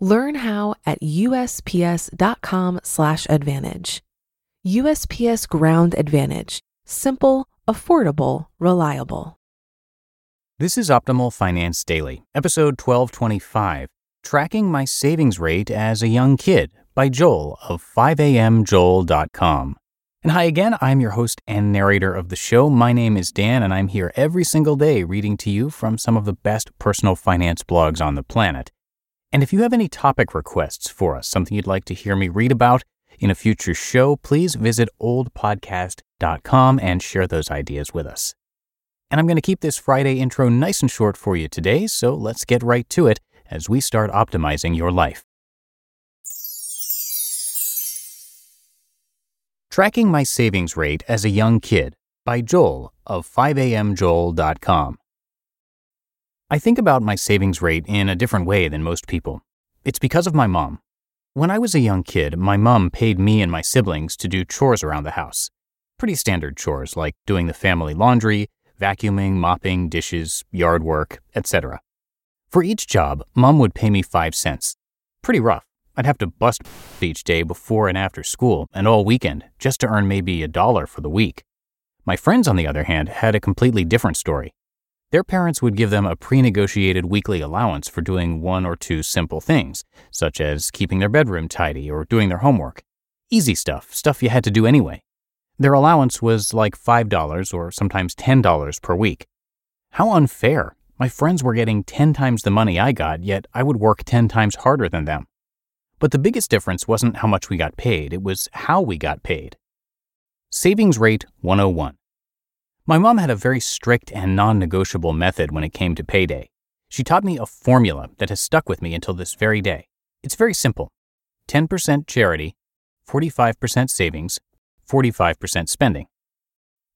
Learn how at usps.com/advantage. USPS Ground Advantage: simple, affordable, reliable. This is Optimal Finance Daily, episode 1225, Tracking My Savings Rate as a Young Kid by Joel of 5amjoel.com. And hi again, I'm your host and narrator of the show. My name is Dan, and I'm here every single day reading to you from some of the best personal finance blogs on the planet. And if you have any topic requests for us, something you'd like to hear me read about in a future show, please visit oldpodcast.com and share those ideas with us. And I'm going to keep this Friday intro nice and short for you today, so let's get right to it as we start optimizing your life. Tracking My Savings Rate as a Young Kid by Joel of 5amjoel.com. I think about my savings rate in a different way than most people. It's because of my mom. When I was a young kid, my mom paid me and my siblings to do chores around the house. Pretty standard chores like doing the family laundry, vacuuming, mopping, dishes, yard work, etc. For each job, mom would pay me 5 cents. Pretty rough. I'd have to bust each day before and after school and all weekend just to earn maybe a dollar for the week. My friends, on the other hand, had a completely different story. Their parents would give them a pre negotiated weekly allowance for doing one or two simple things, such as keeping their bedroom tidy or doing their homework. Easy stuff, stuff you had to do anyway. Their allowance was like $5 or sometimes $10 per week. How unfair! My friends were getting 10 times the money I got, yet I would work 10 times harder than them. But the biggest difference wasn't how much we got paid, it was how we got paid. Savings Rate 101 my mom had a very strict and non negotiable method when it came to payday. She taught me a formula that has stuck with me until this very day. It's very simple 10% charity, 45% savings, 45% spending.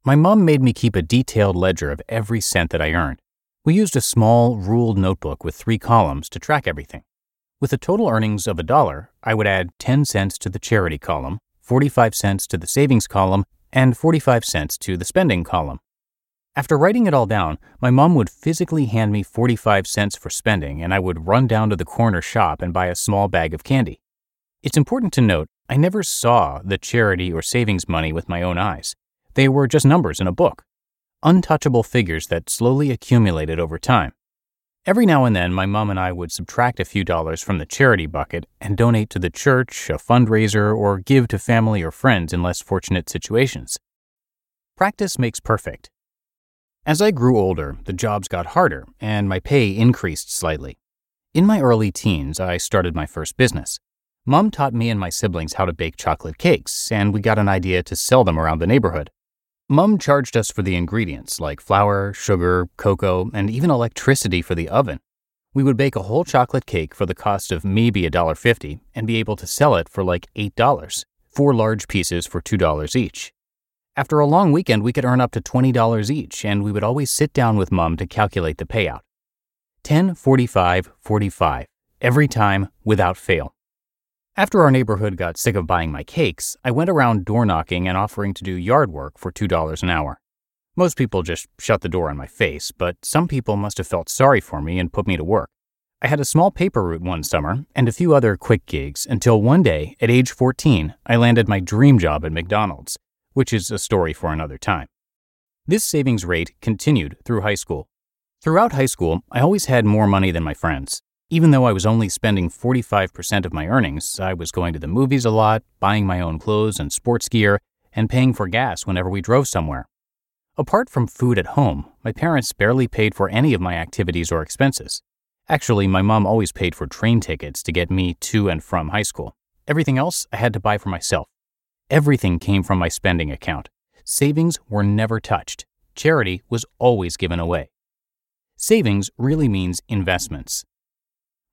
My mom made me keep a detailed ledger of every cent that I earned. We used a small, ruled notebook with three columns to track everything. With a total earnings of a dollar, I would add 10 cents to the charity column, 45 cents to the savings column, and 45 cents to the spending column. After writing it all down, my mom would physically hand me 45 cents for spending, and I would run down to the corner shop and buy a small bag of candy. It's important to note I never saw the charity or savings money with my own eyes. They were just numbers in a book, untouchable figures that slowly accumulated over time. Every now and then, my mom and I would subtract a few dollars from the charity bucket and donate to the church, a fundraiser, or give to family or friends in less fortunate situations. Practice makes perfect. As I grew older, the jobs got harder and my pay increased slightly. In my early teens, I started my first business. Mom taught me and my siblings how to bake chocolate cakes, and we got an idea to sell them around the neighborhood. Mum charged us for the ingredients like flour, sugar, cocoa, and even electricity for the oven. We would bake a whole chocolate cake for the cost of maybe $1.50 and be able to sell it for like $8, four large pieces for $2 each. After a long weekend, we could earn up to $20 each, and we would always sit down with Mum to calculate the payout. 10, 45, 45, every time without fail. After our neighborhood got sick of buying my cakes, I went around door knocking and offering to do yard work for $2 an hour. Most people just shut the door on my face, but some people must have felt sorry for me and put me to work. I had a small paper route one summer and a few other quick gigs until one day, at age 14, I landed my dream job at McDonald's, which is a story for another time. This savings rate continued through high school. Throughout high school, I always had more money than my friends. Even though I was only spending 45% of my earnings, I was going to the movies a lot, buying my own clothes and sports gear, and paying for gas whenever we drove somewhere. Apart from food at home, my parents barely paid for any of my activities or expenses. Actually, my mom always paid for train tickets to get me to and from high school. Everything else I had to buy for myself. Everything came from my spending account. Savings were never touched. Charity was always given away. Savings really means investments.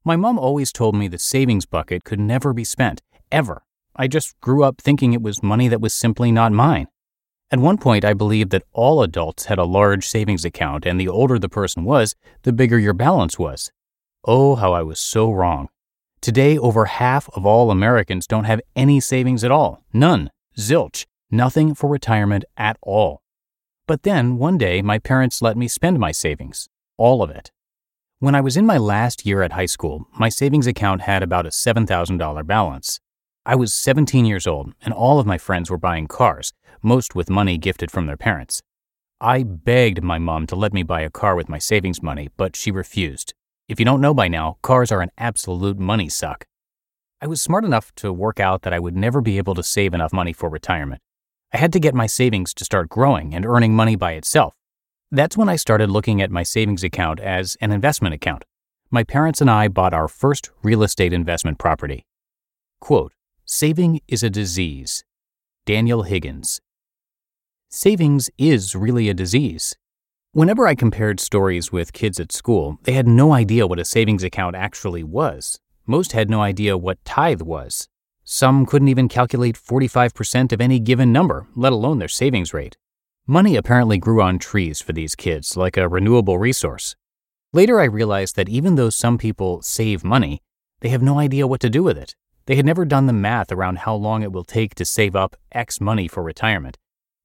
My mom always told me the savings bucket could never be spent, ever. I just grew up thinking it was money that was simply not mine. At one point, I believed that all adults had a large savings account, and the older the person was, the bigger your balance was. Oh, how I was so wrong. Today, over half of all Americans don't have any savings at all. None. Zilch. Nothing for retirement at all. But then, one day, my parents let me spend my savings. All of it. When I was in my last year at high school, my savings account had about a $7,000 balance. I was 17 years old, and all of my friends were buying cars, most with money gifted from their parents. I begged my mom to let me buy a car with my savings money, but she refused. If you don't know by now, cars are an absolute money suck. I was smart enough to work out that I would never be able to save enough money for retirement. I had to get my savings to start growing and earning money by itself. That's when I started looking at my savings account as an investment account. My parents and I bought our first real estate investment property. Quote, Saving is a disease. Daniel Higgins. Savings is really a disease. Whenever I compared stories with kids at school, they had no idea what a savings account actually was. Most had no idea what tithe was. Some couldn't even calculate 45% of any given number, let alone their savings rate. Money apparently grew on trees for these kids, like a renewable resource. Later, I realized that even though some people save money, they have no idea what to do with it. They had never done the math around how long it will take to save up X money for retirement.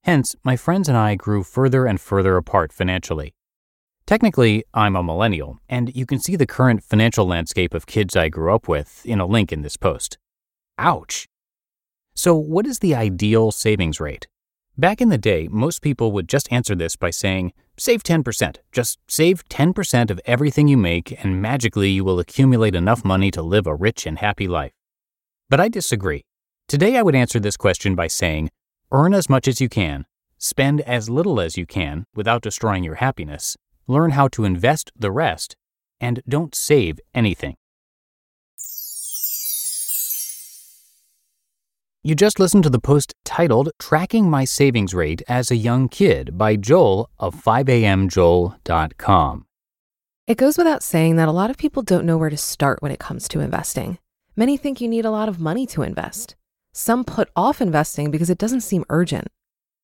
Hence, my friends and I grew further and further apart financially. Technically, I'm a millennial, and you can see the current financial landscape of kids I grew up with in a link in this post. Ouch! So, what is the ideal savings rate? Back in the day, most people would just answer this by saying, save 10%. Just save 10% of everything you make, and magically you will accumulate enough money to live a rich and happy life. But I disagree. Today I would answer this question by saying earn as much as you can, spend as little as you can without destroying your happiness, learn how to invest the rest, and don't save anything. You just listened to the post titled Tracking My Savings Rate as a Young Kid by Joel of 5amjoel.com. It goes without saying that a lot of people don't know where to start when it comes to investing. Many think you need a lot of money to invest. Some put off investing because it doesn't seem urgent.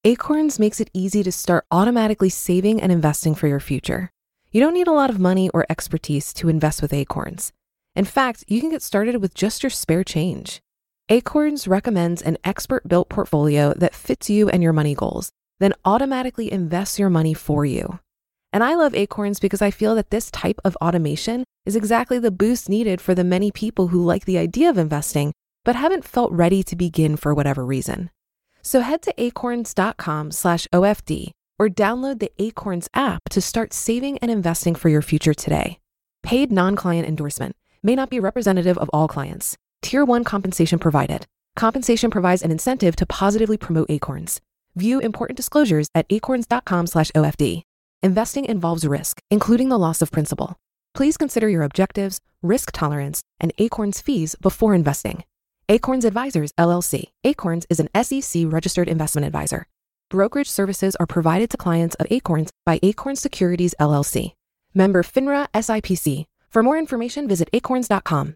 Acorns makes it easy to start automatically saving and investing for your future. You don't need a lot of money or expertise to invest with Acorns. In fact, you can get started with just your spare change. Acorns recommends an expert built portfolio that fits you and your money goals, then automatically invests your money for you. And I love Acorns because I feel that this type of automation is exactly the boost needed for the many people who like the idea of investing but haven't felt ready to begin for whatever reason. So head to acorns.com/OFD or download the Acorns app to start saving and investing for your future today. Paid non-client endorsement may not be representative of all clients. Tier 1 compensation provided. Compensation provides an incentive to positively promote Acorns. View important disclosures at acorns.com/OFD. Investing involves risk, including the loss of principal. Please consider your objectives, risk tolerance, and Acorns fees before investing. Acorns Advisors LLC. Acorns is an SEC registered investment advisor. Brokerage services are provided to clients of Acorns by Acorns Securities LLC. Member FINRA SIPC. For more information, visit acorns.com.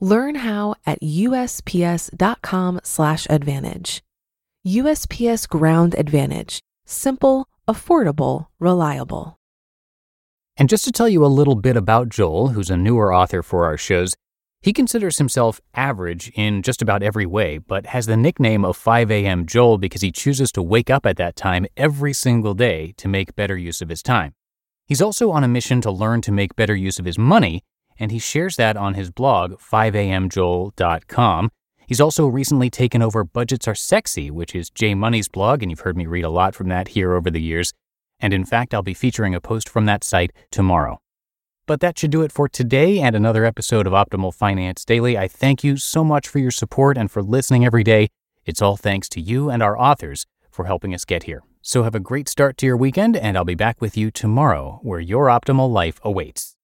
Learn how at usps.com/advantage. USPS Ground Advantage. Simple, affordable, reliable. And just to tell you a little bit about Joel, who's a newer author for our shows, he considers himself average in just about every way, but has the nickname of 5 a.m. Joel because he chooses to wake up at that time every single day to make better use of his time. He's also on a mission to learn to make better use of his money, and he shares that on his blog, 5amjoel.com. He's also recently taken over Budgets Are Sexy, which is Jay Money's blog, and you've heard me read a lot from that here over the years. And in fact, I'll be featuring a post from that site tomorrow. But that should do it for today and another episode of Optimal Finance Daily. I thank you so much for your support and for listening every day. It's all thanks to you and our authors for helping us get here. So have a great start to your weekend, and I'll be back with you tomorrow where your optimal life awaits.